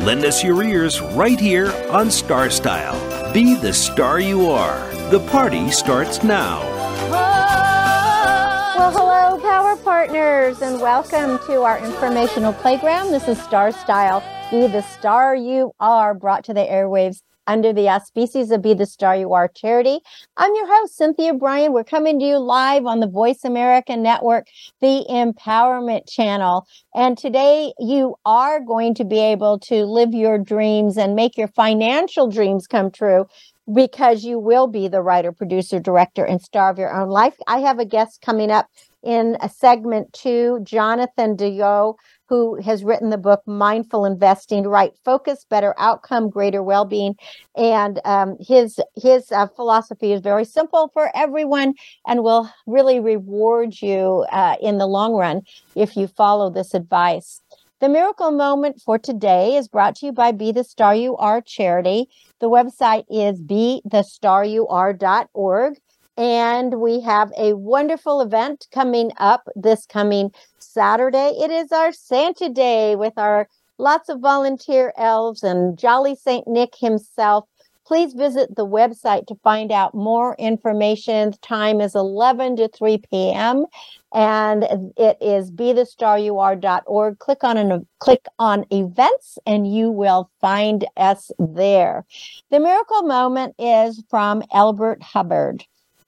Lend us your ears right here on Star Style. Be the star you are. The party starts now. Well, hello, Power Partners, and welcome to our informational playground. This is Star Style. Be the star you are, brought to the airwaves under the auspices of Be the Star You Are charity. I'm your host, Cynthia Brian. We're coming to you live on the Voice America Network, the Empowerment Channel. And today you are going to be able to live your dreams and make your financial dreams come true because you will be the writer, producer, director, and star of your own life. I have a guest coming up in a segment two, Jonathan DeYoe, who has written the book Mindful Investing, Right Focus, Better Outcome, Greater Well-Being. And um, his his uh, philosophy is very simple for everyone and will really reward you uh, in the long run if you follow this advice. The miracle moment for today is brought to you by Be the Star You Are charity. The website is bethestaryouare.org. And we have a wonderful event coming up this coming Saturday. It is our Santa Day with our lots of volunteer elves and Jolly St. Nick himself. Please visit the website to find out more information. The time is 11 to 3 p.m. and it is bethestaryouare.org. Click on an, click on events and you will find us there. The miracle moment is from Elbert Hubbard.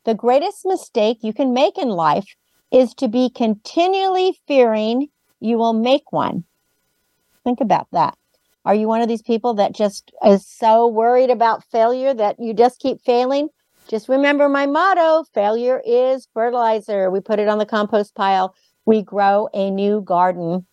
The greatest mistake you can make in life is to be continually fearing you will make one. Think about that. Are you one of these people that just is so worried about failure that you just keep failing? Just remember my motto failure is fertilizer. We put it on the compost pile, we grow a new garden.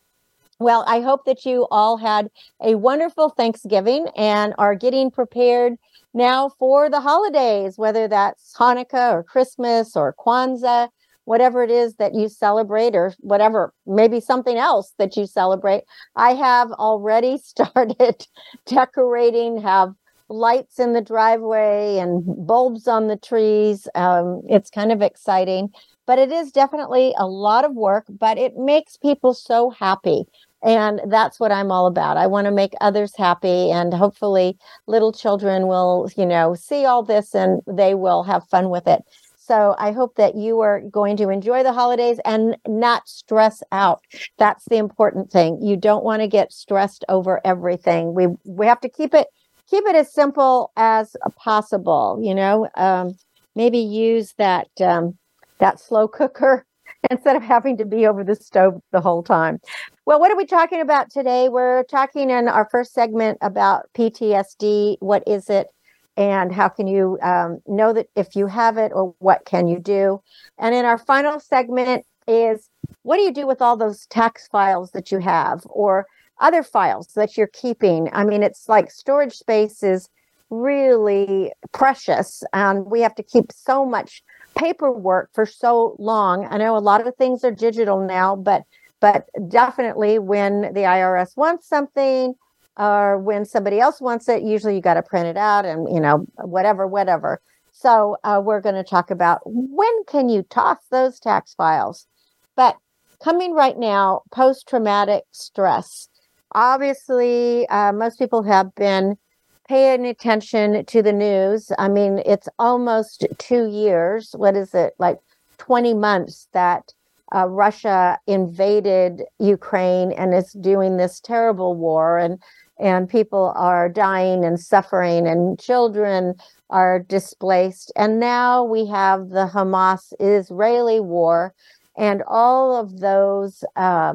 Well, I hope that you all had a wonderful Thanksgiving and are getting prepared now for the holidays, whether that's Hanukkah or Christmas or Kwanzaa, whatever it is that you celebrate, or whatever, maybe something else that you celebrate. I have already started decorating, have lights in the driveway and bulbs on the trees. Um, it's kind of exciting, but it is definitely a lot of work, but it makes people so happy and that's what i'm all about. I want to make others happy and hopefully little children will you know see all this and they will have fun with it. So i hope that you are going to enjoy the holidays and not stress out. That's the important thing. You don't want to get stressed over everything. We we have to keep it keep it as simple as possible you know? Um, maybe use that um, that slow cooker instead of having to be over the stove the whole time. Well, what are we talking about today? We're talking in our first segment about PTSD. What is it? And how can you um, know that if you have it, or what can you do? And in our final segment is what do you do with all those tax files that you have, or other files that you're keeping? I mean, it's like storage space is really precious, and we have to keep so much paperwork for so long. I know a lot of things are digital now, but but definitely when the IRS wants something or when somebody else wants it, usually you got to print it out and you know whatever whatever. So uh, we're going to talk about when can you toss those tax files. But coming right now, post traumatic stress. Obviously, uh, most people have been paying attention to the news. I mean, it's almost two years. What is it? Like 20 months that uh, Russia invaded Ukraine and is doing this terrible war, and and people are dying and suffering, and children are displaced. And now we have the Hamas Israeli war, and all of those uh,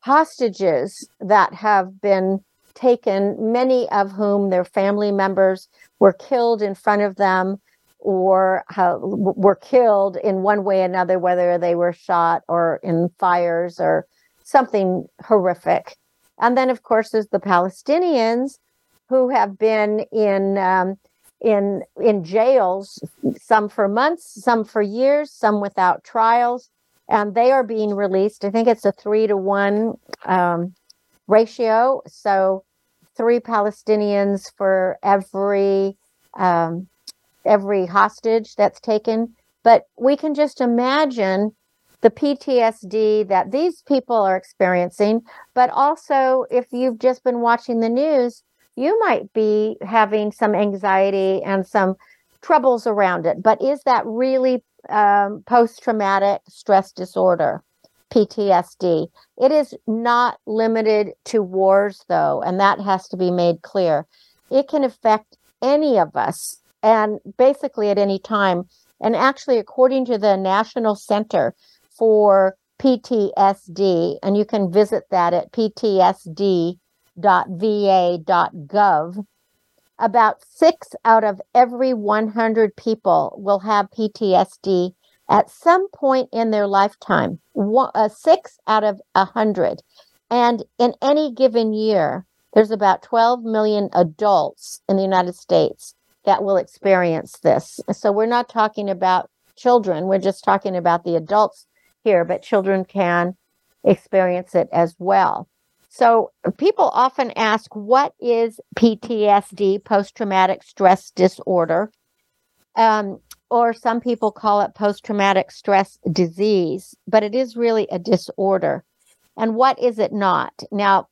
hostages that have been taken, many of whom their family members were killed in front of them or uh, were killed in one way or another, whether they were shot or in fires or something horrific. And then, of course, there's the Palestinians who have been in um, in in jails, some for months, some for years, some without trials, and they are being released. I think it's a three to one um, ratio, so three Palestinians for every um, every hostage that's taken. But we can just imagine the PTSD that these people are experiencing. But also, if you've just been watching the news, you might be having some anxiety and some troubles around it. But is that really um, post traumatic stress disorder? PTSD. It is not limited to wars, though, and that has to be made clear. It can affect any of us and basically at any time. And actually, according to the National Center for PTSD, and you can visit that at ptsd.va.gov, about six out of every 100 people will have PTSD at some point in their lifetime. One, uh, six out of a hundred. And in any given year, there's about 12 million adults in the United States that will experience this. So we're not talking about children, we're just talking about the adults here, but children can experience it as well. So people often ask, what is PTSD, post traumatic stress disorder? Um, or some people call it post traumatic stress disease, but it is really a disorder. And what is it not? Now,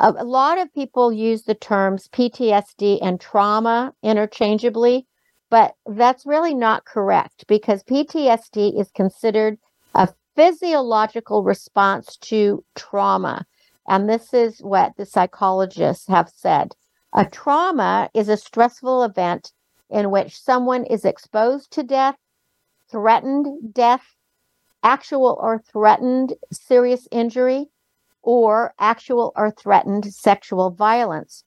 a, a lot of people use the terms PTSD and trauma interchangeably, but that's really not correct because PTSD is considered a physiological response to trauma. And this is what the psychologists have said. A trauma is a stressful event in which someone is exposed to death, threatened death, actual or threatened serious injury, or actual or threatened sexual violence.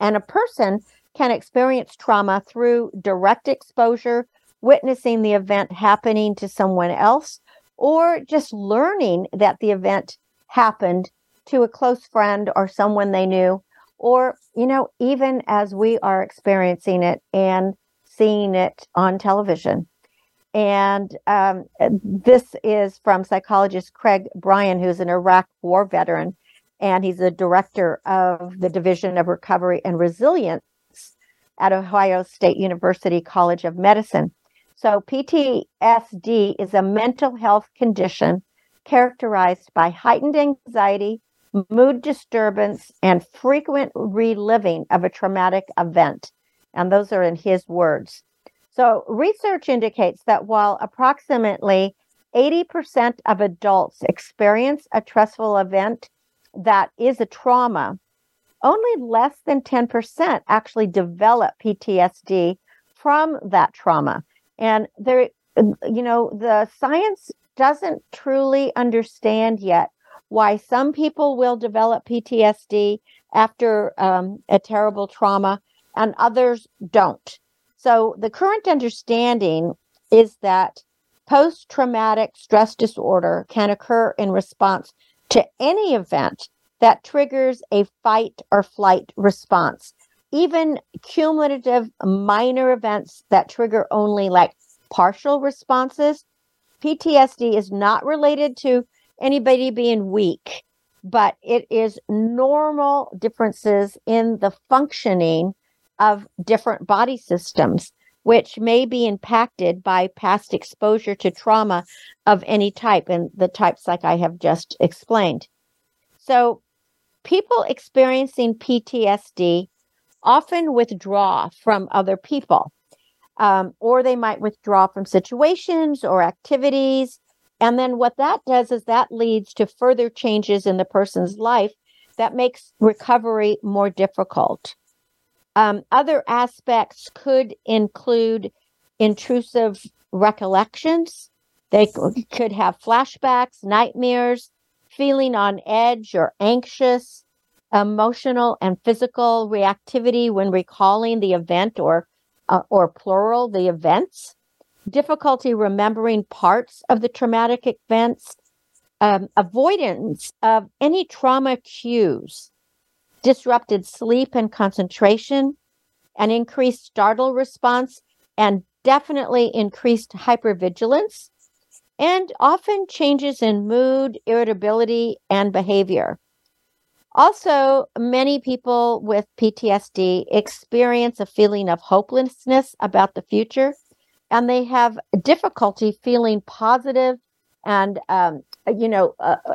And a person can experience trauma through direct exposure, witnessing the event happening to someone else, or just learning that the event happened to a close friend or someone they knew, or, you know, even as we are experiencing it and seeing it on television. And um, this is from psychologist Craig Bryan, who's an Iraq war veteran, and he's the director of the Division of Recovery and Resilience at Ohio State University College of Medicine. So, PTSD is a mental health condition characterized by heightened anxiety, mood disturbance, and frequent reliving of a traumatic event. And those are in his words. So, research indicates that while approximately 80% of adults experience a stressful event that is a trauma, only less than 10% actually develop PTSD from that trauma. And there, you know, the science doesn't truly understand yet why some people will develop PTSD after um, a terrible trauma and others don't. So the current understanding is that post traumatic stress disorder can occur in response to any event that triggers a fight or flight response. Even cumulative minor events that trigger only like partial responses. PTSD is not related to anybody being weak, but it is normal differences in the functioning of different body systems, which may be impacted by past exposure to trauma of any type, and the types like I have just explained. So, people experiencing PTSD often withdraw from other people, um, or they might withdraw from situations or activities. And then what that does is that leads to further changes in the person's life that makes recovery more difficult. Um, other aspects could include intrusive recollections. They could have flashbacks, nightmares, feeling on edge or anxious, emotional and physical reactivity when recalling the event or uh, or plural the events, difficulty remembering parts of the traumatic events, um, avoidance of any trauma cues disrupted sleep and concentration, an increased startle response, and definitely increased hypervigilance, and often changes in mood, irritability, and behavior. Also, many people with PTSD experience a feeling of hopelessness about the future, and they have difficulty feeling positive and, um, you know, uh, uh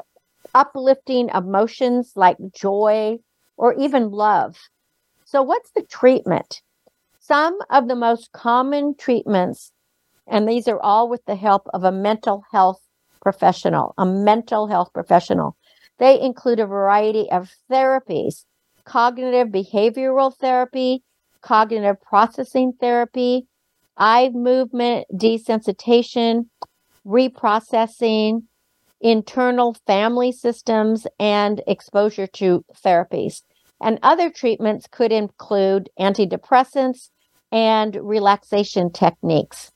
uplifting emotions like joy or even love. So, what's the treatment? Some of the most common treatments, and these are all with the help of a mental health professional, a mental health professional. They include a variety of therapies cognitive behavioral therapy, cognitive processing therapy, eye movement desensitization, reprocessing, internal family systems, and exposure to therapies. And other treatments could include antidepressants and relaxation techniques.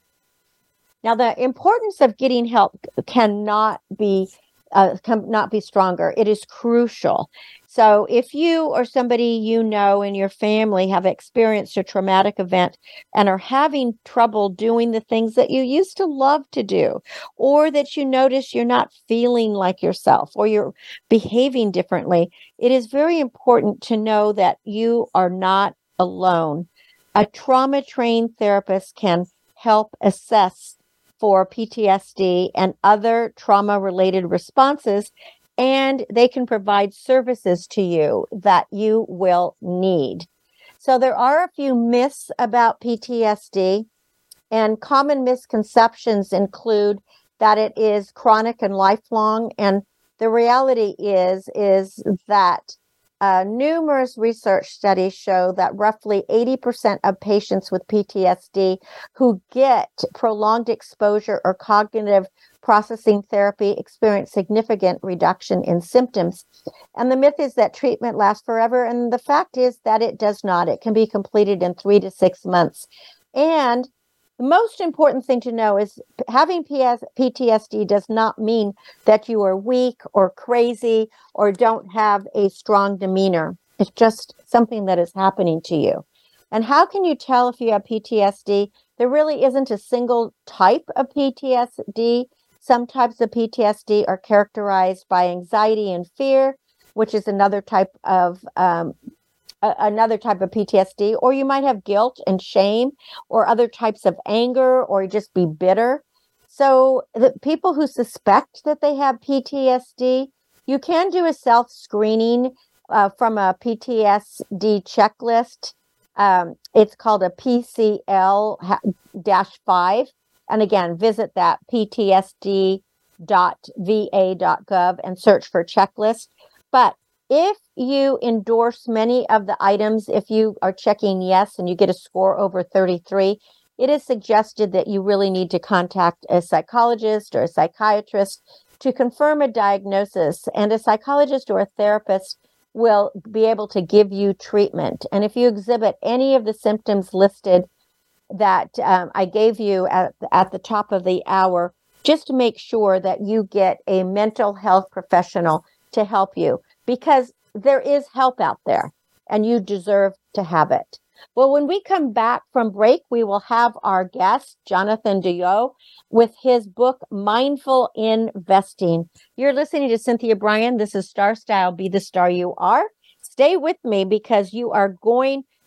Now, the importance of getting help cannot be uh, not be stronger. It is crucial. So, if you or somebody you know in your family have experienced a traumatic event and are having trouble doing the things that you used to love to do, or that you notice you're not feeling like yourself or you're behaving differently, it is very important to know that you are not alone. A trauma trained therapist can help assess for PTSD and other trauma related responses, and they can provide services to you that you will need. So, there are a few myths about PTSD, and common misconceptions include that it is chronic and lifelong. And the reality is, is that uh, numerous research studies show that roughly 80% of patients with PTSD who get prolonged exposure or cognitive processing therapy experience significant reduction in symptoms. And the myth is that treatment lasts forever. And the fact is that it does not. It can be completed in three to six months. And the most important thing to know is having PS, PTSD does not mean that you are weak or crazy or don't have a strong demeanor. It's just something that is happening to you. And how can you tell if you have PTSD? There really isn't a single type of PTSD. Some types of PTSD are characterized by anxiety and fear, which is another type of um, a, another type of PTSD, or you might have guilt and shame, or other types of anger, or just be bitter. So, the people who suspect that they have PTSD, you can do a self screening uh, from a PTSD checklist. Um, it's called a PCL 5. And again, visit that ptsd.va.gov and search for checklist. But if you endorse many of the items, if you are checking yes and you get a score over 33, it is suggested that you really need to contact a psychologist or a psychiatrist to confirm a diagnosis. And a psychologist or a therapist will be able to give you treatment. And if you exhibit any of the symptoms listed that um, I gave you at, at the top of the hour, just to make sure that you get a mental health professional to help you because there is help out there and you deserve to have it. Well, when we come back from break, we will have our guest, Jonathan DeYoe, with his book, Mindful Investing. You're listening to Cynthia Brian. This is Star Style Be the Star You Are. Stay with me because you are going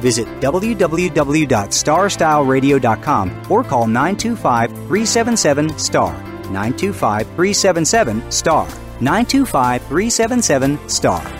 Visit www.starstyleradio.com or call 925 377 STAR. 925 377 STAR. 925 377 STAR.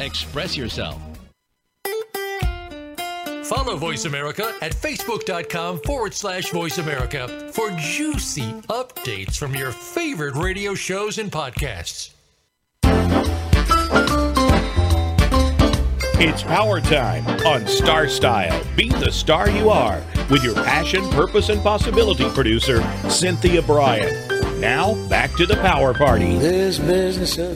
express yourself. Follow Voice America at facebook.com forward slash voice America for juicy updates from your favorite radio shows and podcasts. It's power time on Star Style. Be the star you are with your passion, purpose, and possibility producer, Cynthia Brian. Now, back to the power party.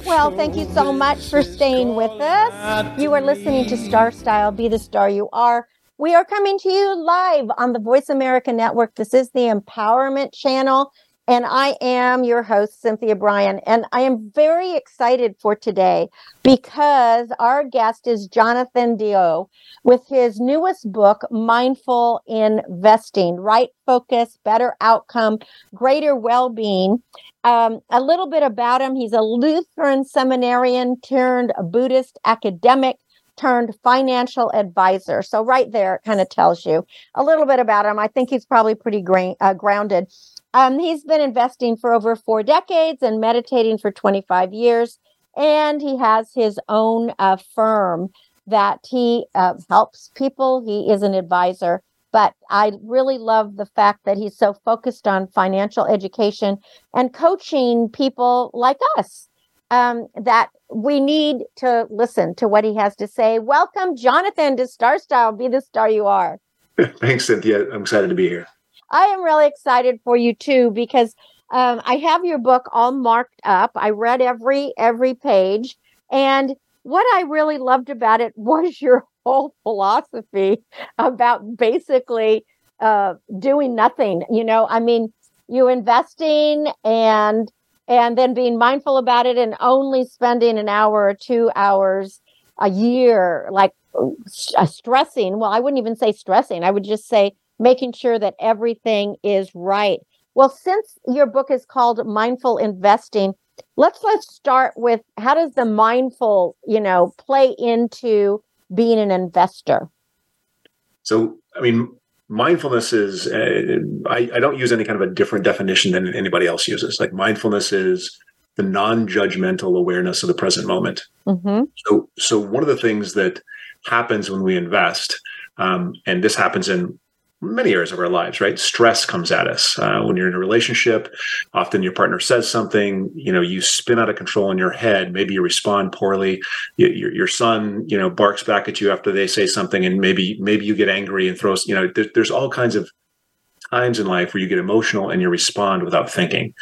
Well, thank you so much for staying with us. You are listening to Star Style, Be the Star You Are. We are coming to you live on the Voice America Network. This is the Empowerment Channel. And I am your host, Cynthia Brian. And I am very excited for today because our guest is Jonathan DeYoe with his newest book, Mindful Investing Right Focus, Better Outcome, Greater Well Being. Um, a little bit about him he's a Lutheran seminarian turned Buddhist academic turned financial advisor. So, right there, it kind of tells you a little bit about him. I think he's probably pretty gra- uh, grounded. Um, he's been investing for over four decades and meditating for 25 years. And he has his own uh, firm that he uh, helps people. He is an advisor. But I really love the fact that he's so focused on financial education and coaching people like us um, that we need to listen to what he has to say. Welcome, Jonathan, to Star Style. Be the star you are. Thanks, Cynthia. I'm excited to be here. I am really excited for you too because um, I have your book all marked up. I read every every page, and what I really loved about it was your whole philosophy about basically uh, doing nothing. You know, I mean, you investing and and then being mindful about it and only spending an hour or two hours a year, like uh, stressing. Well, I wouldn't even say stressing. I would just say making sure that everything is right. Well, since your book is called Mindful Investing, let's let's start with how does the mindful, you know, play into being an investor? So, I mean, mindfulness is uh, I, I don't use any kind of a different definition than anybody else uses. Like mindfulness is the non-judgmental awareness of the present moment. Mm-hmm. So, so one of the things that happens when we invest, um, and this happens in many areas of our lives, right? Stress comes at us uh, when you're in a relationship. Often your partner says something, you know, you spin out of control in your head. Maybe you respond poorly. You, your, your son, you know, barks back at you after they say something, and maybe maybe you get angry and throws. You know, there, there's all kinds of times in life where you get emotional and you respond without thinking.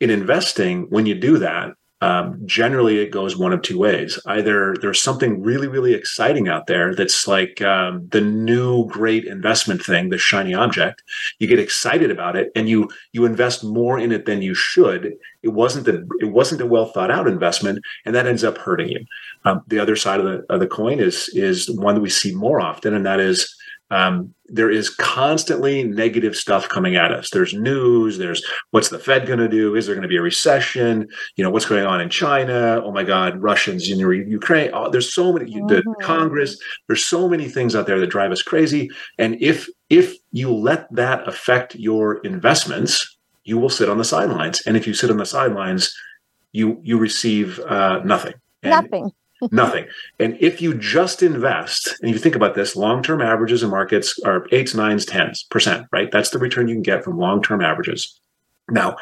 In investing, when you do that, um, generally it goes one of two ways. Either there's something really, really exciting out there that's like um, the new great investment thing, the shiny object. You get excited about it, and you you invest more in it than you should. It wasn't the it wasn't a well thought out investment, and that ends up hurting you. Um, the other side of the of the coin is is one that we see more often, and that is um, there is constantly negative stuff coming at us. There's news. There's what's the Fed going to do? Is there going to be a recession? You know what's going on in China? Oh my God, Russians in Ukraine. Oh, there's so many. Mm-hmm. The Congress. There's so many things out there that drive us crazy. And if if you let that affect your investments, you will sit on the sidelines. And if you sit on the sidelines, you you receive uh, nothing. And nothing nothing. And if you just invest, and you think about this, long term averages in markets are eights, nines, tens percent, right? That's the return you can get from long term averages. Now,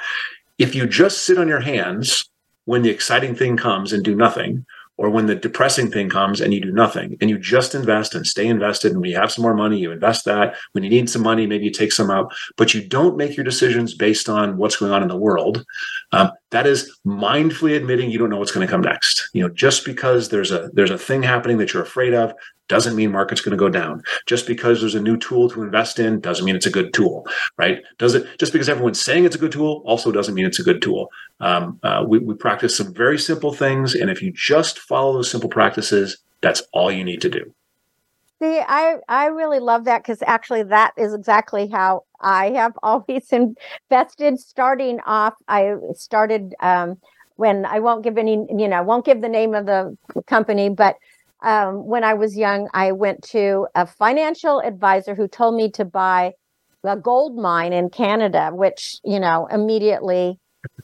if you just sit on your hands when the exciting thing comes and do nothing, or when the depressing thing comes and you do nothing and you just invest and stay invested and when you have some more money you invest that when you need some money maybe you take some out but you don't make your decisions based on what's going on in the world um, that is mindfully admitting you don't know what's going to come next. You know just because there's a there's a thing happening that you're afraid of doesn't mean market's going to go down. Just because there's a new tool to invest in doesn't mean it's a good tool right? Does it just because everyone's saying it's a good tool also doesn't mean it's a good tool. Um, uh, we, we practice some very simple things and if you just follow those simple practices that's all you need to do. See, I I really love that because actually that is exactly how I have always invested. Starting off, I started um, when I won't give any, you know, I won't give the name of the company, but um, when I was young, I went to a financial advisor who told me to buy a gold mine in Canada, which you know immediately.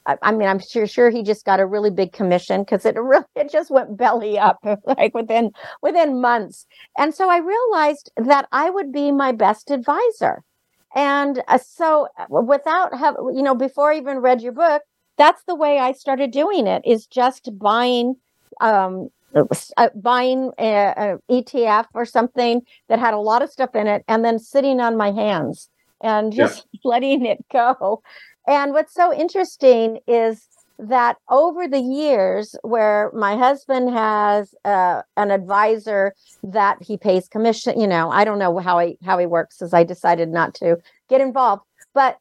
I, mean, I'm sure sure he just got a really big commission because it really it just went belly up like within within months, and so I realized that I would be my best advisor, and uh, so uh, without have you know before I even read your book, that's the way I started doing it is just buying um, uh, buying an ETF or something that had a lot of stuff in it and then sitting on my hands and just yeah. letting it go. And what's so interesting is that over the years where my husband has uh, an advisor that he pays commission you know i don't know how he how he works as i decided not to get involved but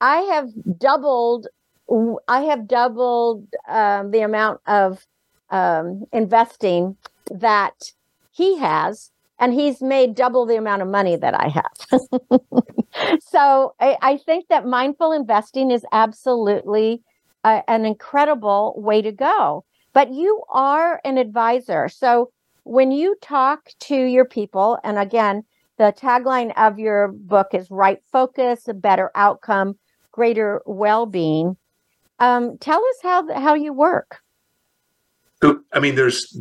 i have doubled i have doubled um, the amount of um, investing that he has, and he's made double the amount of money that I have. so I, I, think that mindful investing is absolutely a, an incredible way to go. But you are an advisor. So when you talk to your people, and again, the tagline of your book is right focus, a better outcome, greater well being. Um, tell us how, how you work. I mean, there's,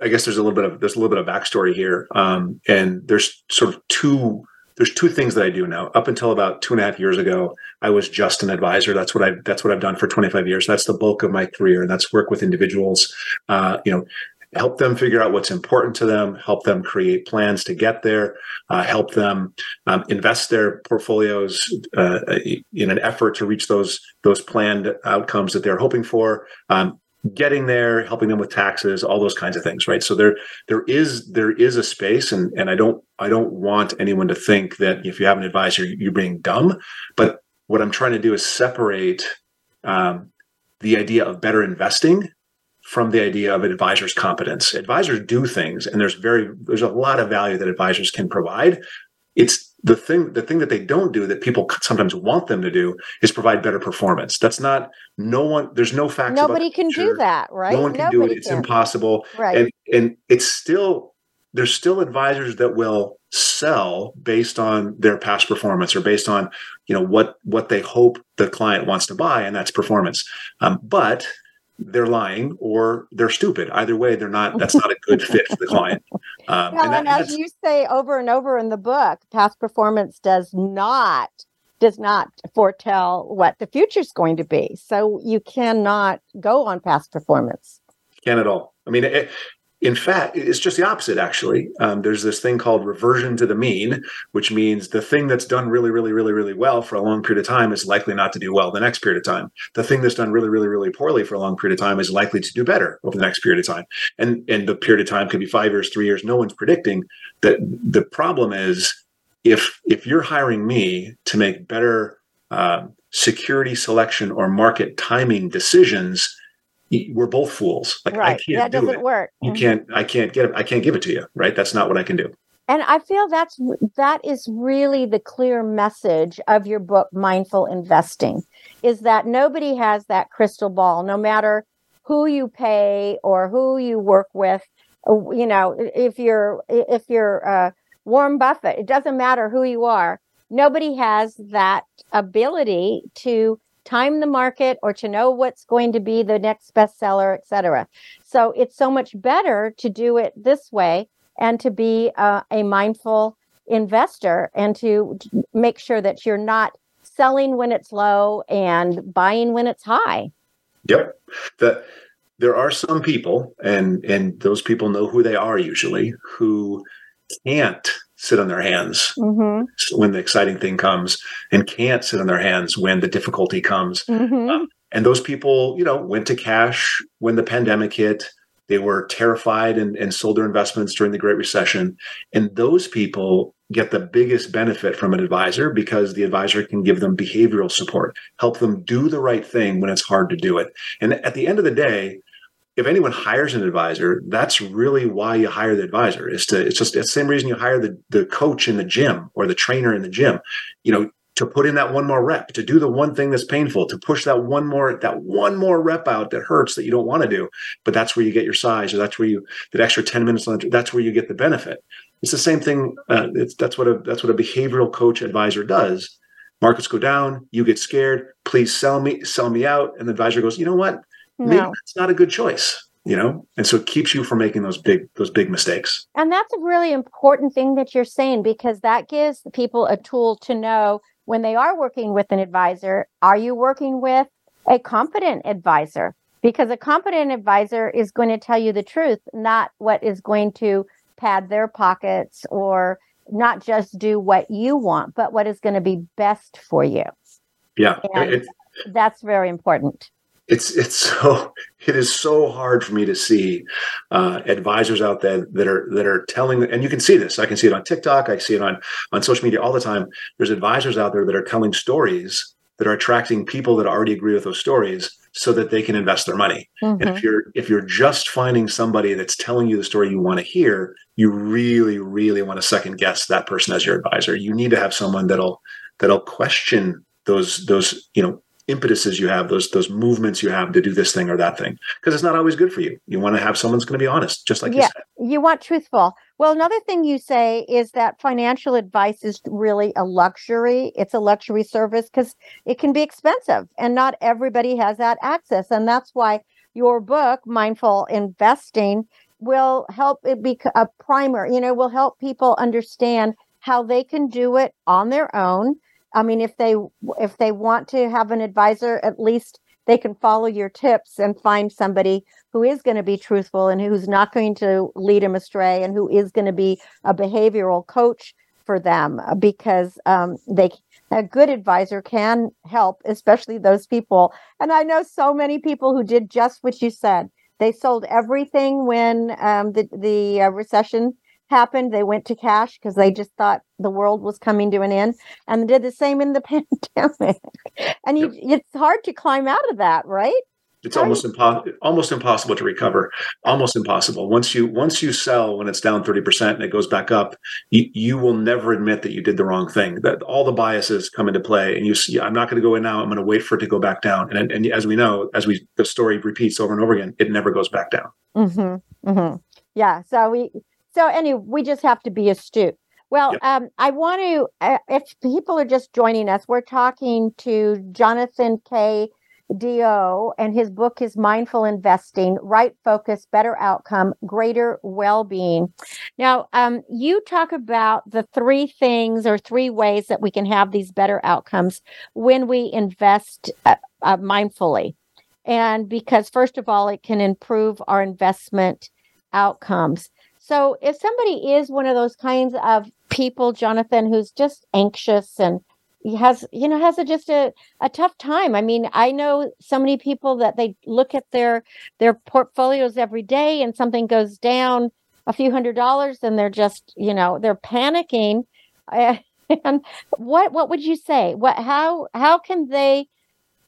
I guess there's a little bit of there's a little bit of backstory here, um, and there's sort of two there's two things that I do now. Up until about two and a half years ago, I was just an advisor. That's what I that's what I've done for 25 years. That's the bulk of my career, and that's work with individuals. Uh, you know, help them figure out what's important to them, help them create plans to get there, uh, help them um, invest their portfolios uh, in an effort to reach those those planned outcomes that they're hoping for. Um, getting there helping them with taxes all those kinds of things right? So there there is there is a space and and i don't i don't want anyone to think that if you have an advisor you're being dumb. But what i'm trying to do is separate um, the idea of better investing from the idea of an advisor's competence. Advisors do things and there's very there's a lot of value that advisors can provide. It's the thing the thing that they don't do that people sometimes want them to do is provide better performance that's not no one there's no facts nobody can do that right no one can nobody do it it's can. impossible right and and it's still there's still advisors that will sell based on their past performance or based on you know what what they hope the client wants to buy and that's performance um, but they're lying or they're stupid. Either way, they're not. That's not a good fit for the client. Um, well, and, that, and as you say over and over in the book, past performance does not does not foretell what the future is going to be. So you cannot go on past performance. Can at all. I mean, it, in fact, it's just the opposite, actually. Um, there's this thing called reversion to the mean, which means the thing that's done really, really, really, really well for a long period of time is likely not to do well the next period of time. The thing that's done really, really, really poorly for a long period of time is likely to do better over the next period of time. And, and the period of time could be five years, three years. No one's predicting that. The problem is if if you're hiring me to make better uh, security selection or market timing decisions we're both fools. Like right. I can't that do doesn't it. work. You mm-hmm. can't. I can't get it. I can't give it to you. Right. That's not what I can do. And I feel that's that is really the clear message of your book Mindful Investing is that nobody has that crystal ball no matter who you pay or who you work with uh, you know if you're if you're uh, Warren Buffett it doesn't matter who you are nobody has that ability to time the market or to know what's going to be the next bestseller etc so it's so much better to do it this way and to be uh, a mindful investor and to make sure that you're not selling when it's low and buying when it's high. Yep. That there are some people and and those people know who they are usually who can't sit on their hands mm-hmm. when the exciting thing comes and can't sit on their hands when the difficulty comes. Mm-hmm. Uh, and those people, you know, went to cash when the pandemic hit they were terrified and, and sold their investments during the Great Recession. And those people get the biggest benefit from an advisor because the advisor can give them behavioral support, help them do the right thing when it's hard to do it. And at the end of the day, if anyone hires an advisor, that's really why you hire the advisor. Is to it's just the same reason you hire the the coach in the gym or the trainer in the gym. You know, to put in that one more rep, to do the one thing that's painful, to push that one more that one more rep out that hurts that you don't want to do. But that's where you get your size, or that's where you that extra ten minutes. That's where you get the benefit. It's the same thing. Uh, that's what a that's what a behavioral coach advisor does. Markets go down, you get scared. Please sell me sell me out, and the advisor goes, you know what? No. Maybe that's not a good choice you know and so it keeps you from making those big those big mistakes and that's a really important thing that you're saying because that gives people a tool to know when they are working with an advisor, are you working with a competent advisor? Because a competent advisor is going to tell you the truth, not what is going to pad their pockets or not just do what you want, but what is going to be best for you. Yeah. It, that's very important it's it's so it is so hard for me to see uh, advisors out there that are that are telling and you can see this i can see it on tiktok i see it on on social media all the time there's advisors out there that are telling stories that are attracting people that already agree with those stories so that they can invest their money mm-hmm. and if mm-hmm. you're if you're just finding somebody that's telling you the story you want to hear you really really want to second guess that person as your advisor you need to have someone that'll that'll question those those you know impetuses you have, those those movements you have to do this thing or that thing, because it's not always good for you. You want to have someone's going to be honest, just like yeah, you said. You want truthful. Well, another thing you say is that financial advice is really a luxury. It's a luxury service because it can be expensive, and not everybody has that access. And that's why your book, Mindful Investing, will help it be a primer. You know, will help people understand how they can do it on their own I mean, if they if they want to have an advisor, at least they can follow your tips and find somebody who is going to be truthful and who's not going to lead them astray and who is going to be a behavioral coach for them uh, because um, they a good advisor can help especially those people. And i know so many people who did just what you said. They sold everything when um, the the uh, recession happened, they went to cash because they just thought the world was coming to an end and did the same in the pandemic. And you, yep. it's hard to climb out of that, right? It's almost impossible almost impossible to recover. Almost impossible. Once you once you sell when it's down 30% and it goes back up, you, you will never admit that you did the wrong thing. That all the biases come into play and you see I'm not going to go in now, I'm going to wait for it to go back down. And and as we know, as we the story repeats over and over again, it never goes back down. Mm-hmm. Mm-hmm. Yeah. So we so anyway, we just have to be astute. Well, yep. um, I want to, uh, if people are just joining us, we're talking to Jonathan K. DeYoe, and his book is Mindful Investing Right Focus, Better Outcome, Greater Well Being. Now, um, you talk about the three things or three ways that we can have these better outcomes when we invest uh, uh, mindfully. And because, first of all, it can improve our investment outcomes. So if somebody is one of those kinds of people, Jonathan, who's just anxious and has you know has a, just a, a tough time. I mean i know so many people that they look at their their portfolios every day and something goes down a few hundred dollars and they're just you know they're panicking. And what what would you say? What how how can they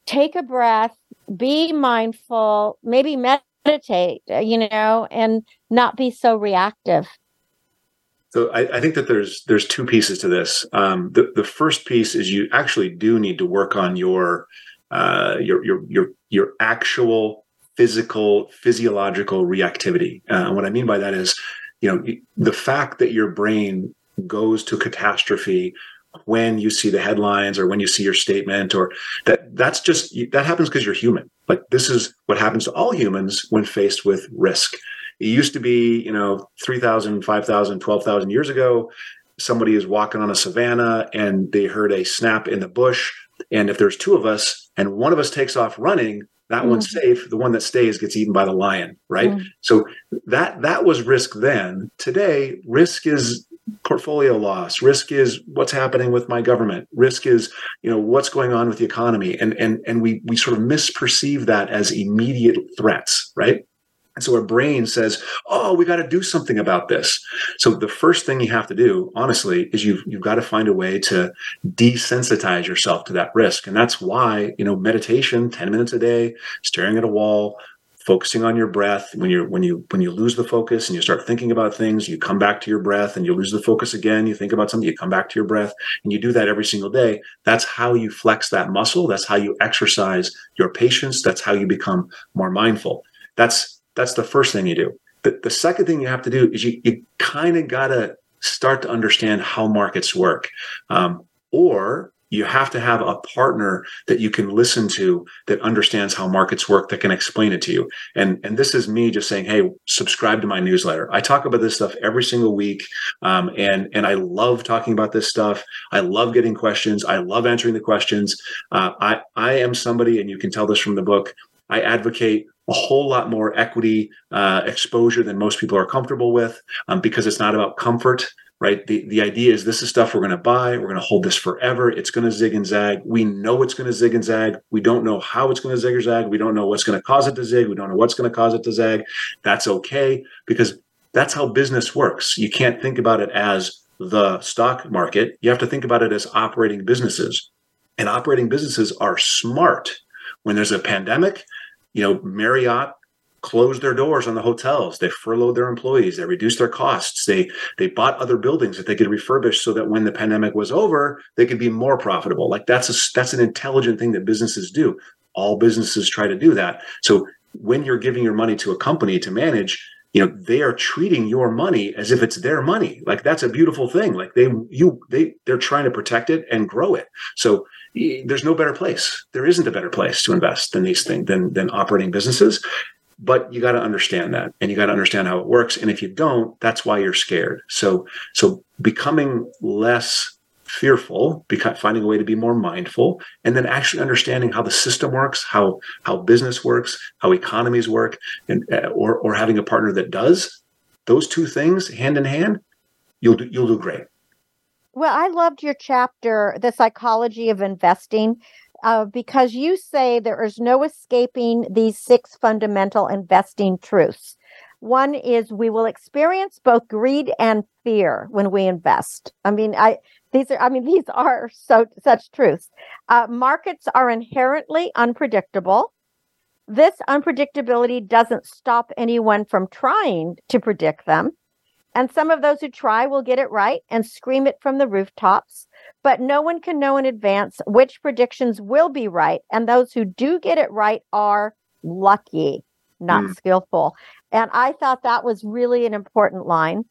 take a breath be mindful maybe meditate, uh, you know, and not be so reactive. So I, I, think that there's there's two pieces to this. Um, the the first piece is you actually do need to work on your uh, your your your your actual physical physiological reactivity. Uh, what I mean by that is, you know, the fact that your brain goes to catastrophe when you see the headlines or when you see your statement or that that's just that happens because you're human. Like this is what happens to all humans when faced with risk. It used to be you know 3000 5000 12000 years ago somebody is walking on a savanna and they heard a snap in the bush. And if there's two of us and one of us takes off running that mm. one's safe. The one that stays gets eaten by the lion right? Mm. so that that was risk then. Today risk is portfolio loss. Risk is what's happening with my government. Risk is you know what's going on with the economy. And and and we we sort of misperceive that as immediate threats right? And so our brain says oh we got to do something about this. So the first thing you have to do honestly is you've you've got to find a way to desensitize yourself to that risk. And that's why you know meditation 10 minutes a day staring at a wall focusing on your breath when you're when you when you lose the focus and you start thinking about things you come back to your breath and you lose the focus again you think about something you come back to your breath and you do that every single day that's how you flex that muscle. That's how you exercise your patience. That's how you become more mindful. That's that's the first thing you do. The, the second thing you have to do is you, you kind of got to start to understand how markets work. Um, or you have to have a partner that you can listen to that understands how markets work that can explain it to you. And and this is me just saying hey subscribe to my newsletter. I talk about this stuff every single week. Um, and and i love talking about this stuff. I love getting questions. I love answering the questions. Uh, i i am somebody and you can tell this from the book i advocate a whole lot more equity uh, exposure than most people are comfortable with um, because it's not about comfort right? The, the idea is this is stuff we're going to buy. We're going to hold this forever. It's going to zig and zag. We know it's going to zig and zag. We don't know how it's going to zig or zag. We don't know what's going to cause it to zig. We don't know what's going to cause it to zag. That's okay because that's how business works. You can't think about it as the stock market. You have to think about it as operating businesses. And operating businesses are smart. When there's a pandemic, you know, Marriott closed their doors on the hotels. They furloughed their employees. They reduced their costs. They they bought other buildings that they could refurbish so that when the pandemic was over, they could be more profitable. Like that's a that's an intelligent thing that businesses do. All businesses try to do that. So when you're giving your money to a company to manage, you know they are treating your money as if it's their money. Like that's a beautiful thing. Like they you they they're trying to protect it and grow it. So there's no better place. There isn't a better place to invest than these things than than operating businesses but you got to understand that and you got to understand how it works and if you don't that's why you're scared. So so becoming less fearful finding a way to be more mindful and then actually understanding how the system works how how business works how economies work and uh, or or having a partner that does those two things hand in hand you'll do, you'll do great. Well i loved your chapter the psychology of investing uh, because you say there is no escaping these six fundamental investing truths. One is we will experience both greed and fear when we invest. I mean, I these are I mean these are so such truths. Uh, markets are inherently unpredictable. This unpredictability doesn't stop anyone from trying to predict them. And some of those who try will get it right and scream it from the rooftops but no one can know in advance which predictions will be right. And those who do get it right are lucky, not mm. skillful. And I thought that was really an important line.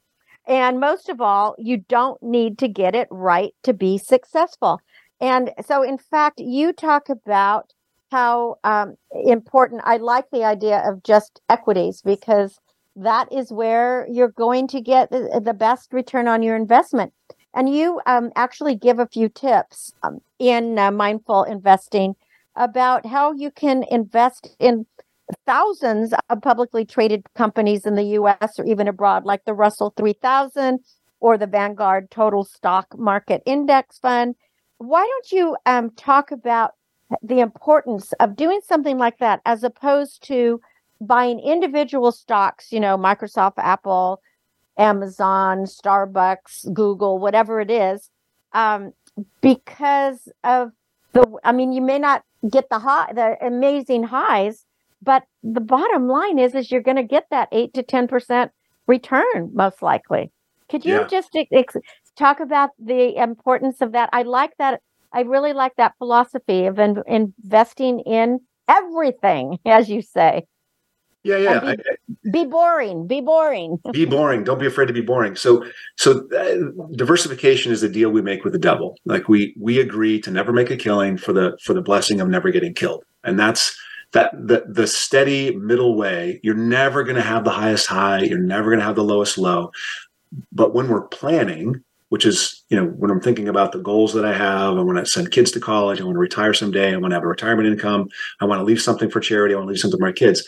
And most of all, you don't need to get it right to be successful. And so, in fact, you talk about how um, important I like the idea of just equities because that is where you're going to get the, best return on your investment. And you um, actually give a few tips um, in uh, mindful investing about how you can invest in thousands of publicly traded companies in the US or even abroad, like the Russell 3000 or the Vanguard Total Stock Market Index Fund. Why don't you um, talk about the importance of doing something like that as opposed to buying individual stocks, you know, Microsoft, Apple, Amazon, Starbucks, Google, whatever it is, um, because of the. I mean, you may not get the high, the amazing highs, but the bottom line is, is you're going to get that eight to ten percent return most likely. Could you Yeah. just ex- talk about the importance of that? I like that. I really like that philosophy of in- investing in everything, as you say. Yeah, yeah. And I- be, be boring. Be boring. be boring don't be afraid to be boring so so uh, diversification is the deal we make with the devil like we we agree to never make a killing for the for the blessing of never getting killed and that's that the the steady middle way you're never going to have the highest high you're never going to have the lowest low but when we're planning which is you know when i'm thinking about the goals that i have i want to send kids to college i want to retire someday i want to have a retirement income i want to leave something for charity i want to leave something for my kids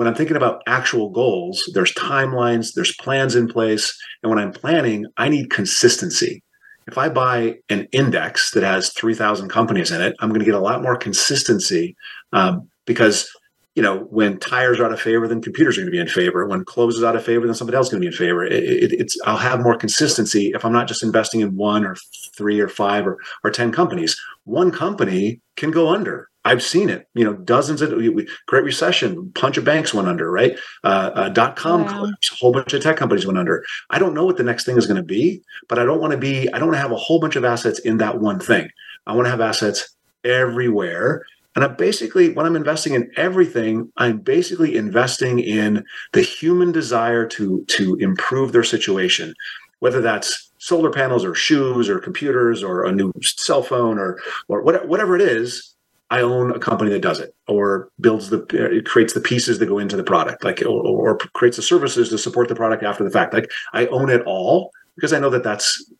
when I'm thinking about actual goals, there's timelines, there's plans in place. And when I'm planning, I need consistency. If I buy an index that has 3,000 companies in it, I'm going to get a lot more consistency um, because, you know, when tires are out of favor, then computers are going to be in favor. When clothes is out of favor, then somebody else is going to be in favor. It, it, it's I'll have more consistency if I'm not just investing in one or three or five or, or 10 companies. One company can go under. I've seen it. You know, dozens of we, Great Recession, bunch of banks went under, right? Uh, uh, dot com Wow. collapse, a whole bunch of tech companies went under. I don't know what the next thing is going to be, but I don't want to be. I don't want to have a whole bunch of assets in that one thing. I want to have assets everywhere. And I'm basically, when I'm investing in everything, I'm basically investing in the human desire to to improve their situation, whether that's solar panels or shoes or computers or a new cell phone or or whatever it is. I own a company that does it, or builds the, it creates the pieces that go into the product, like, or, or creates the services to support the product after the fact. Like, I own it all because I know that that's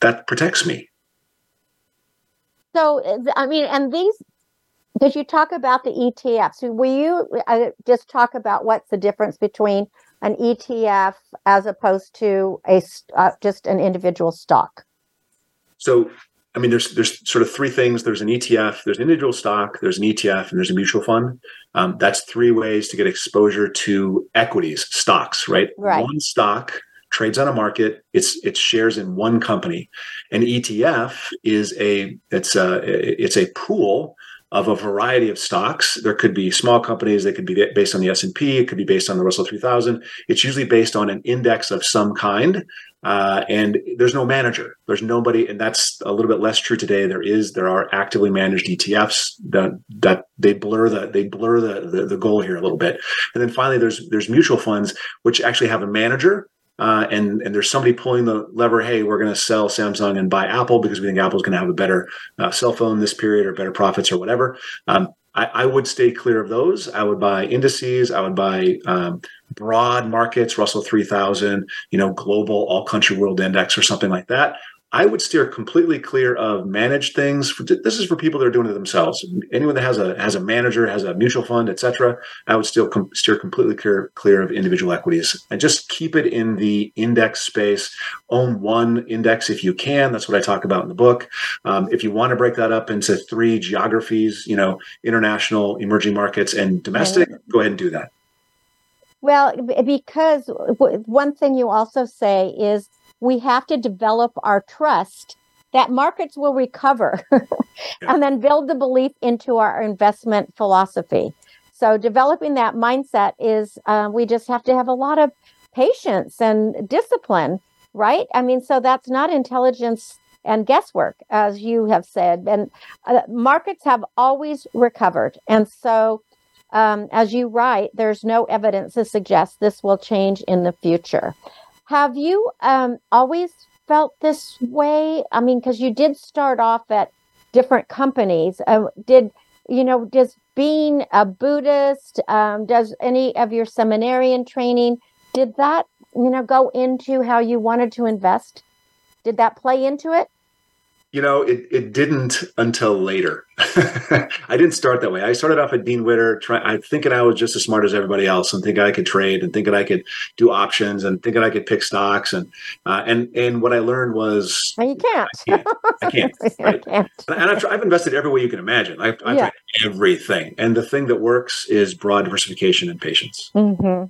that protects me. So, uh, I mean, and these, because you talk about the ETFs, will you uh, just talk about what's the difference between an ETF as opposed to a uh, just an individual stock? So, I mean, there's there's sort of three things. There's an ETF, there's an individual stock, there's an ETF, and there's a mutual fund. Um, that's three ways to get exposure to equities, stocks, right? Right. One stock trades on a market. It's it's shares in one company. An ETF is a it's a it's a pool of a variety of stocks. There could be small companies. They could be based on the S and P. It could be based on the Russell 3000. It's usually based on an index of some kind. Uh, and there's no manager. There's nobody, and that's a little bit less true today. There is, there are actively managed ETFs that that they blur the they blur the, the the goal here a little bit. And then finally, there's there's mutual funds which actually have a manager uh, and and there's somebody pulling the lever. Hey, we're going to sell Samsung and buy Apple because we think Apple's going to have a better uh, cell phone this period or better profits or whatever. Um, I, I would stay clear of those. I would buy indices. I would buy um, broad markets, Russell 3000, you know, global all country world index or something like that. I would steer completely clear of managed things. This is for people that are doing it themselves. Anyone that has a has a manager, has a mutual fund, etc. I would still com- steer completely clear clear of individual equities and just keep it in the index space. Own one index if you can. That's what I talk about in the book. Um, if you want to break that up into three geographies, you know, international, emerging markets, and domestic, go ahead and do that. Well, because one thing you also say is we have to develop our trust that markets will recover and then build the belief into our investment philosophy. So, developing that mindset is uh, we just have to have a lot of patience and discipline, right? I mean, so that's not intelligence and guesswork, as you have said. And uh, markets have always recovered. And so, um, as you write, there's no evidence to suggest this will change in the future. Have you um, always felt this way? I mean, because you did start off at different companies. Uh, did you know? Does being a Buddhist, um, does any of your seminarian training, did that you know go into how you wanted to invest? Did that play into it? You know, it, it didn't until later. I didn't start that way. I started off at Dean Witter, try, I thinking I was just as smart as everybody else, and thinking I could trade, and thinking I could do options, and thinking I could pick stocks, and uh, and and what I learned was Well, you can't. I can't. I can't. Right. can't. And I've, I've invested every way you can imagine. I've, I've Yeah. tried everything, and the thing that works is broad diversification and patience. hmm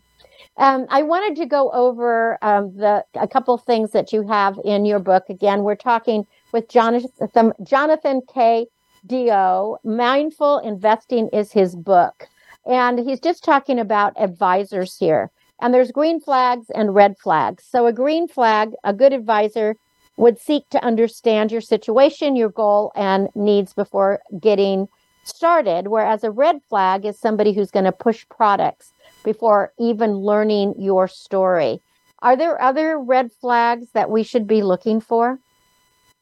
Um, I wanted to go over um, the a couple things that you have in your book. Again, we're talking with Jonathan Jonathan K. DeYoe. Mindful investing is his book, and he's just talking about advisors here. And there's green flags and red flags. So, a green flag, a good advisor would seek to understand your situation, your goal, and needs before getting started. Whereas a red flag is somebody who's going to push products before even learning your story. Are there other red flags that we should be looking for?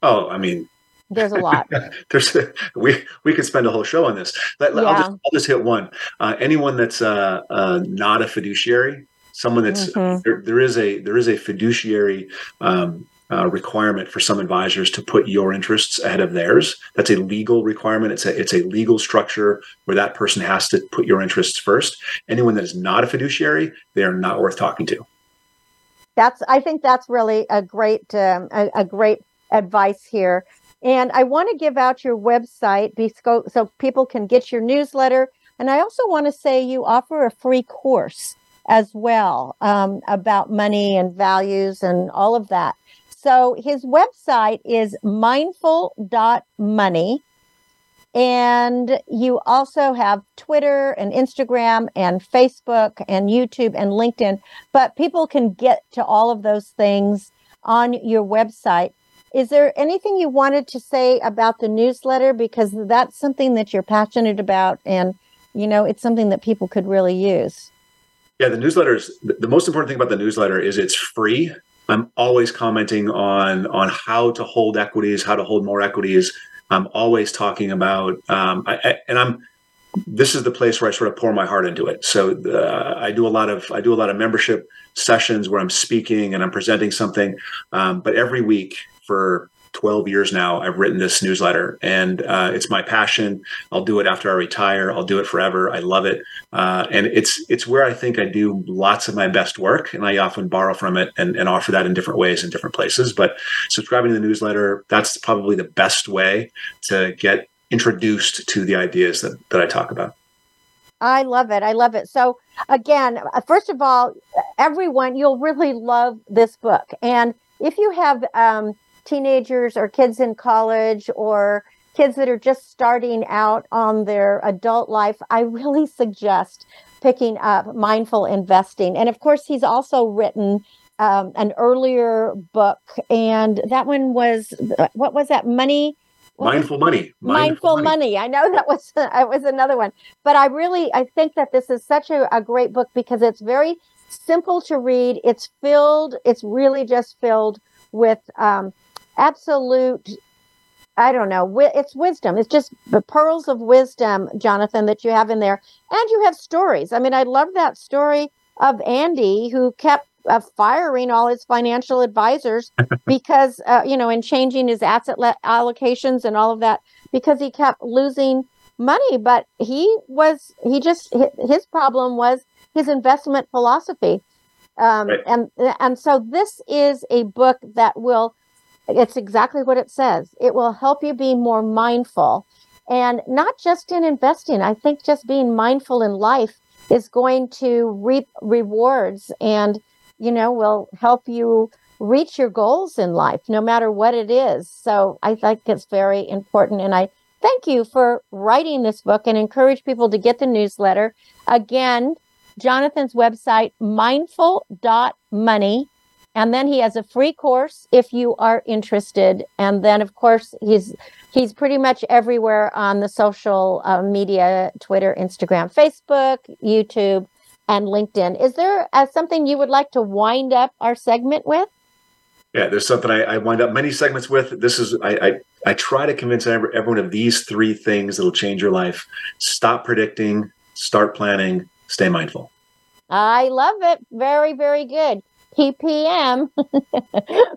Oh, I mean, there's a lot. there's we we could spend a whole show on this. Let, yeah. I'll, just, I'll, just, hit one. Uh, anyone that's uh, uh, not a fiduciary, someone that's mm-hmm. there, there is a there is a fiduciary um, uh, requirement for some advisors to put your interests ahead of theirs. That's a legal requirement. It's a it's a legal structure where that person has to put your interests first. Anyone that is not a fiduciary, they are not worth talking to. That's I think that's really a great um, a, a great advice here. And I want to give out your website so people can get your newsletter. And I also want to say you offer a free course as well um, about money and values and all of that. So his website is mindful.money. And you also have Twitter and Instagram and Facebook and YouTube and LinkedIn, but people can get to all of those things on your website. Is there anything you wanted to say about the newsletter? Because that's something that you're passionate about and, you know, it's something that people could really use. Yeah, the newsletter is the most important thing about the newsletter is it's free. I'm always commenting on on how to hold equities, how to hold more equities. I'm always talking about, um, I, I, and I'm. This is the place where I sort of pour my heart into it. So uh, I do a lot of I do a lot of membership sessions where I'm speaking and I'm presenting something. Um, but every week for 12 years now i've written this newsletter and uh, it's my passion i'll do it after i retire i'll do it forever i love it uh, and it's it's where i think i do lots of my best work and i often borrow from it and, and offer that in different ways in different places but subscribing to the newsletter that's probably the best way to get introduced to the ideas that, that i talk about I love it. I love it. So, again, uh, first of all, everyone, you'll really love this book. And if you have um, teenagers or kids in college or kids that are just starting out on their adult life, I really suggest picking up Mindful Investing. And of course, he's also written um, an earlier book, and that one was what was that? Money. Mindful money. Mindful, Mindful money. money. I know that was it was another one, but I really I think that this is such a, a great book because it's very simple to read. It's filled. It's really just filled with um, absolute I don't know. It's wisdom. It's just the pearls of wisdom, Jonathan, that you have in there. And you have stories. I mean, I love that story of Andy who kept uh, firing all his financial advisors because, uh, you know, and changing his asset le- allocations and all of that because he kept losing money. But he was, he just, his problem was his investment philosophy. Um, right. And and so this is a book that will it's exactly what it says. It will help you be more mindful and not just in investing. I think just being mindful in life is going to reap rewards and, you know, will help you reach your goals in life, no matter what it is. So I think it's very important. And I thank you for writing this book and encourage people to get the newsletter. Again, Jonathan's website, mindful.money. And then he has a free course if you are interested. And then, of course, he's he's pretty much everywhere on the social uh, media: Twitter, Instagram, Facebook, YouTube, and LinkedIn. Is there uh, something you would like to wind up our segment with? Yeah, there's something I, I wind up many segments with. This is I, I I try to convince everyone of these three things that'll change your life: stop predicting, start planning, stay mindful. I love it. Very, very good. Ppm,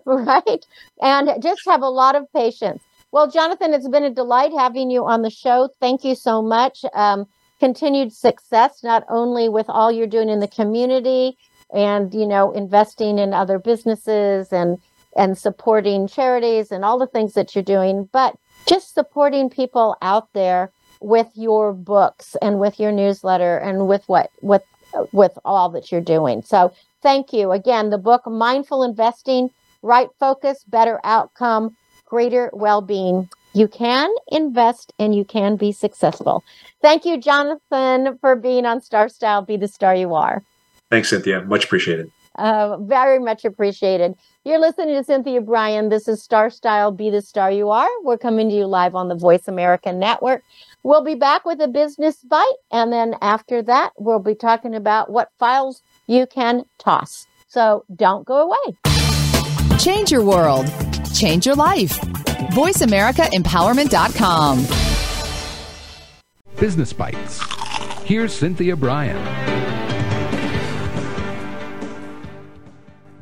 right? And just have a lot of patience. Well, Jonathan, it's been a delight having you on the show. Thank you so much. Um, continued success, not only with all you're doing in the community and, you know, investing in other businesses and and supporting charities and all the things that you're doing, but just supporting people out there with your books and with your newsletter and with what with with all that you're doing. So thank you. Again, the book Mindful Investing, Right Focus, Better Outcome, Greater Well-Being. You can invest and you can be successful. Thank you, Jonathan, for being on Star Style. Be the star you are. Thanks, Cynthia. Much appreciated. Uh, very much appreciated. You're listening to Cynthia Brian. This is Star Style Be the Star You Are. We're coming to you live on the Voice America Network. We'll be back with a business bite. And then after that, we'll be talking about what files you can toss. So don't go away. Change your world, change your life. VoiceAmericaEmpowerment.com. Business Bites. Here's Cynthia Brian.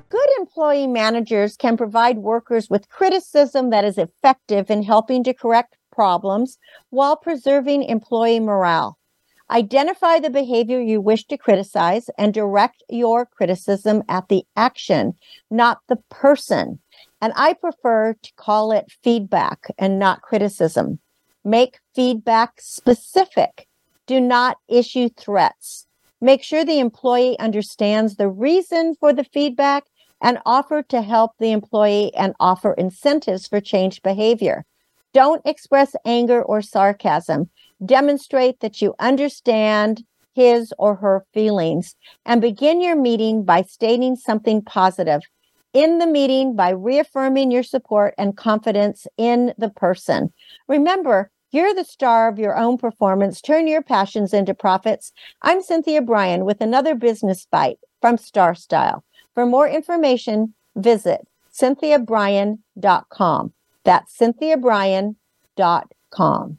Good employee managers can provide workers with criticism that is effective in helping to correct problems while preserving employee morale. Identify the behavior you wish to criticize and direct your criticism at the action, not the person. And I prefer to call it feedback and not criticism. Make feedback specific. Do not issue threats. Make sure the employee understands the reason for the feedback and offer to help the employee and offer incentives for change behavior. Don't express anger or sarcasm. Demonstrate that you understand his or her feelings and begin your meeting by stating something positive. In the meeting, by reaffirming your support and confidence in the person. Remember, you're the star of your own performance. Turn your passions into profits. I'm Cynthia Brian with another business bite from Star Style. For more information, visit cynthiabrian.com. That's cynthiabrian.com.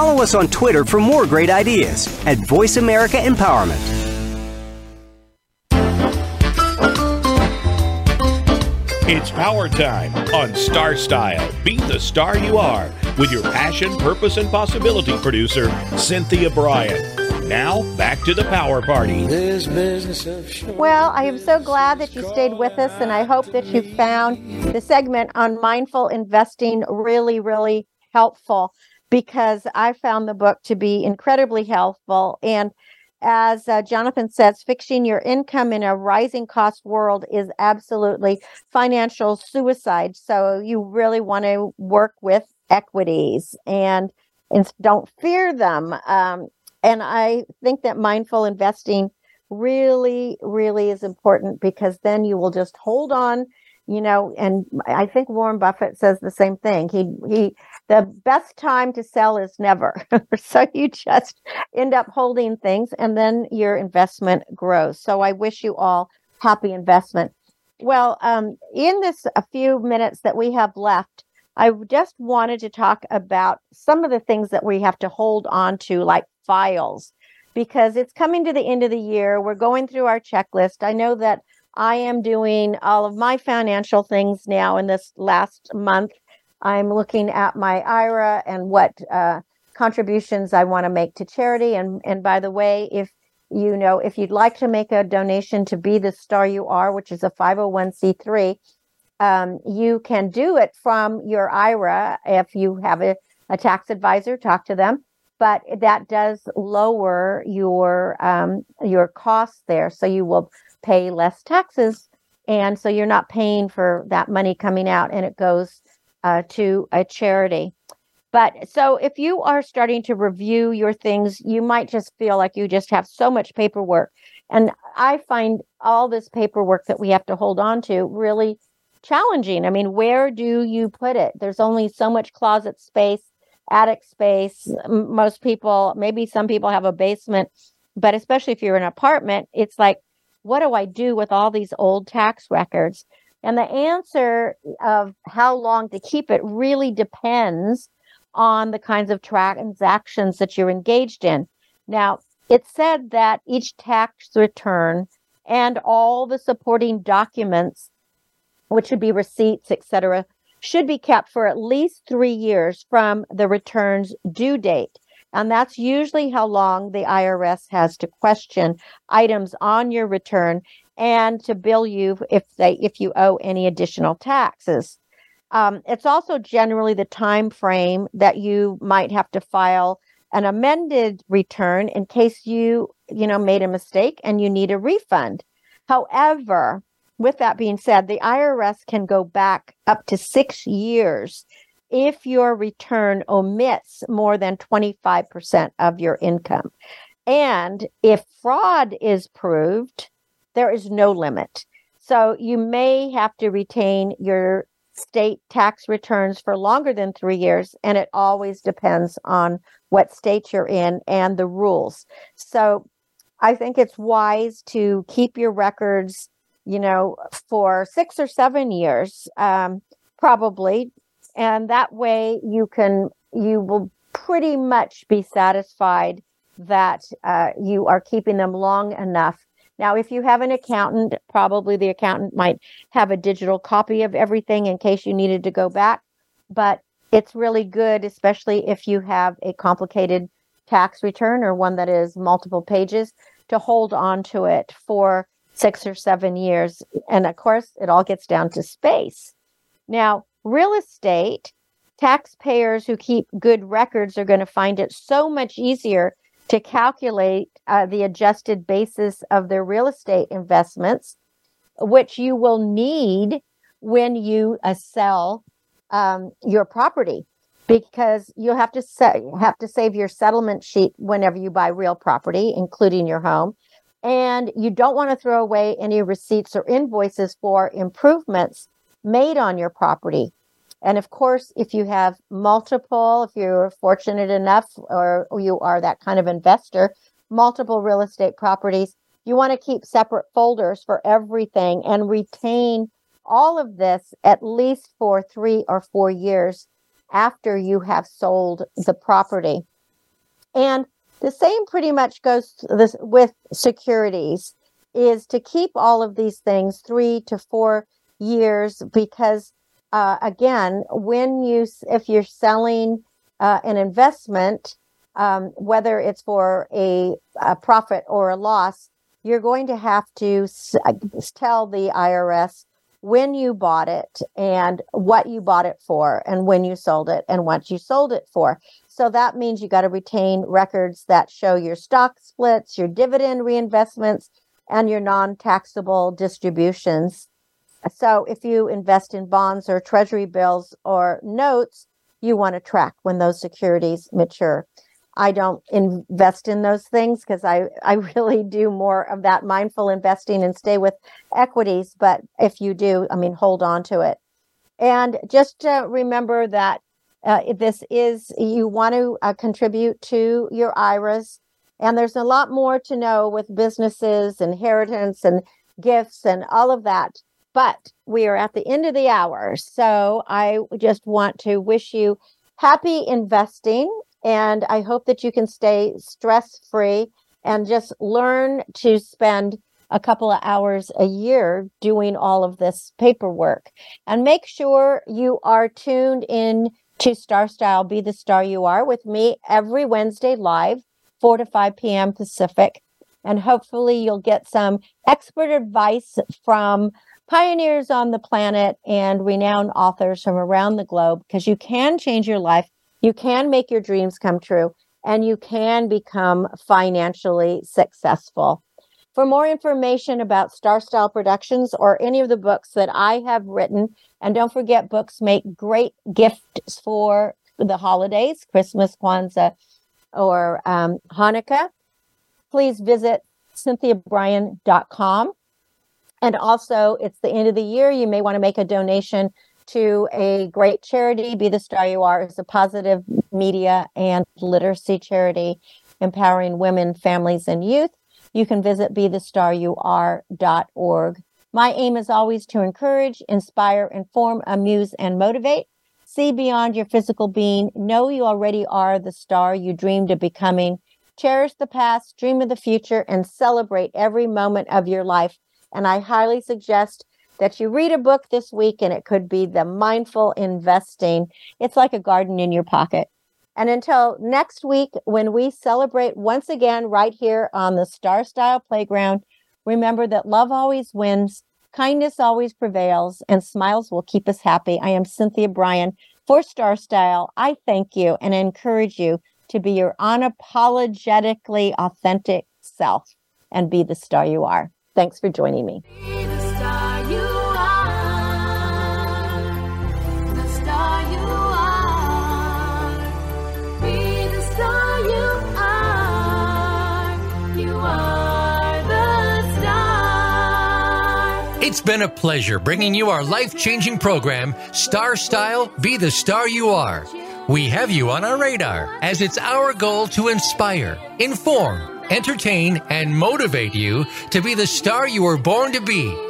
Follow us on Twitter for more great ideas at Voice America Empowerment. It's power time on Star Style. Be the star you are with your passion, purpose, and possibility producer, Cynthia Brian. Now, back to the power party. Well, I am so glad that you stayed with us, and I hope that you found the segment on mindful investing really, really helpful because I found the book to be incredibly helpful. And as uh, Jonathan says, fixing your income in a rising cost world is absolutely financial suicide. So you really want to work with equities and, and don't fear them. Um, and I think that mindful investing really, really is important because then you will just hold on you know and i think warren buffett says the same thing he he the best time to sell is never. so you just end up holding things and then your investment grows. So I wish you all happy investment. Well, um, in this a few minutes that we have left, I just wanted to talk about some of the things that we have to hold on to, like files, because it's coming to the end of the year. We're going through our checklist. I know that I am doing all of my financial things now in this last month I'm looking at my IRA and what uh, contributions I want to make to charity. And and by the way, if you know if you'd like to make a donation to Be the Star You Are, which is a 501c3, um, you can do it from your IRA if you have a, a tax advisor. Talk to them. But that does lower your um, your costs there, so you will pay less taxes, and so you're not paying for that money coming out, and it goes uh, to a charity. But so if you are starting to review your things, you might just feel like you just have so much paperwork. And I find all this paperwork that we have to hold on to really challenging. I mean, where do you put it? There's only so much closet space attic space. Most people, maybe some people have a basement, but especially if you're in an apartment, it's like, what do I do with all these old tax records? And the answer of how long to keep it really depends on the kinds of transactions that you're engaged in. Now, it said that each tax return and all the supporting documents, which would be receipts, etc., should be kept for at least three years from the return's due date. And that's usually how long the IRS has to question items on your return and to bill you if they if you owe any additional taxes. Um, it's also generally the time frame that you might have to file an amended return in case you you know made a mistake and you need a refund. However, with that being said, the IRS can go back up to six years if your return omits more than 25% of your income. And if fraud is proved, there is no limit. So you may have to retain your state tax returns for longer than three years, and it always depends on what state you're in and the rules. So I think it's wise to keep your records, you know, for six or seven years, um, probably, and that way you can you will pretty much be satisfied that uh, you are keeping them long enough now, if you have an accountant, probably the accountant might have a digital copy of everything in case you needed to go back. But it's really good, especially if you have a complicated tax return or one that is multiple pages, to hold on to it for six or seven years. And of course, it all gets down to space. Now, real estate, taxpayers who keep good records are going to find it so much easier to calculate uh, the adjusted basis of their real estate investments, which you will need when you uh, sell um, your property because you'll have to have to save your settlement sheet whenever you buy real property, including your home. And you don't want to throw away any receipts or invoices for improvements made on your property. And of course, if you have multiple, if you're fortunate enough or you are that kind of investor, multiple real estate properties, you want to keep separate folders for everything and retain all of this at least for three or four years after you have sold the property. And the same pretty much goes with securities is to keep all of these things three to four years because uh, again, when you if you're selling uh, an investment, um, whether it's for a, a, profit or a loss, you're going to have to s- uh, tell the IRS when you bought it and what you bought it for, and when you sold it and what you sold it for. So that means you got to retain records that show your stock splits, your dividend reinvestments, and your non taxable distributions. So if you invest in bonds or treasury bills or notes, you want to track when those securities mature. I don't invest in those things because I, I really do more of that mindful investing and stay with equities. But if you do, I mean, hold on to it. And just uh, remember that uh, this is, you want to uh, contribute to your IRAs. And there's a lot more to know with businesses, inheritance, and gifts, and all of that. But we are at the end of the hour. So I just want to wish you happy investing. And I hope that you can stay stress free and just learn to spend a couple of hours a year doing all of this paperwork. And make sure you are tuned in to Star Style Be the Star You Are with me every Wednesday live, 4 to 5 p.m. Pacific. And hopefully you'll get some expert advice from pioneers on the planet and renowned authors from around the globe because you can change your life, you can make your dreams come true, and you can become financially successful. For more information about Star Style Productions or any of the books that I have written, and don't forget, books make great gifts for the holidays, Christmas, Kwanzaa, or um, Hanukkah. Please visit cynthiabrian.com. And also, it's the end of the year. You may want to make a donation to a great charity. Be the Star You Are is a positive media and literacy charity empowering women, families, and youth. You can visit bethestaryouare.org. My aim is always to encourage, inspire, inform, amuse, and motivate. See beyond your physical being. Know you already are the star you dreamed of becoming. Cherish the past, dream of the future, and celebrate every moment of your life. And I highly suggest that you read a book this week, and it could be The Mindful Investing. It's like a garden in your pocket. And until next week, when we celebrate once again right here on the Star Style Playground, remember that love always wins, kindness always prevails, and smiles will keep us happy. I am Cynthia Brian for Star Style. I thank you and encourage you to be your unapologetically authentic self and be the star you are. Thanks for joining me. It's been a pleasure bringing you our life changing program, Star Style Be the Star You Are. We have you on our radar as it's our goal to inspire, inform, entertain, and motivate you to be the star you were born to be.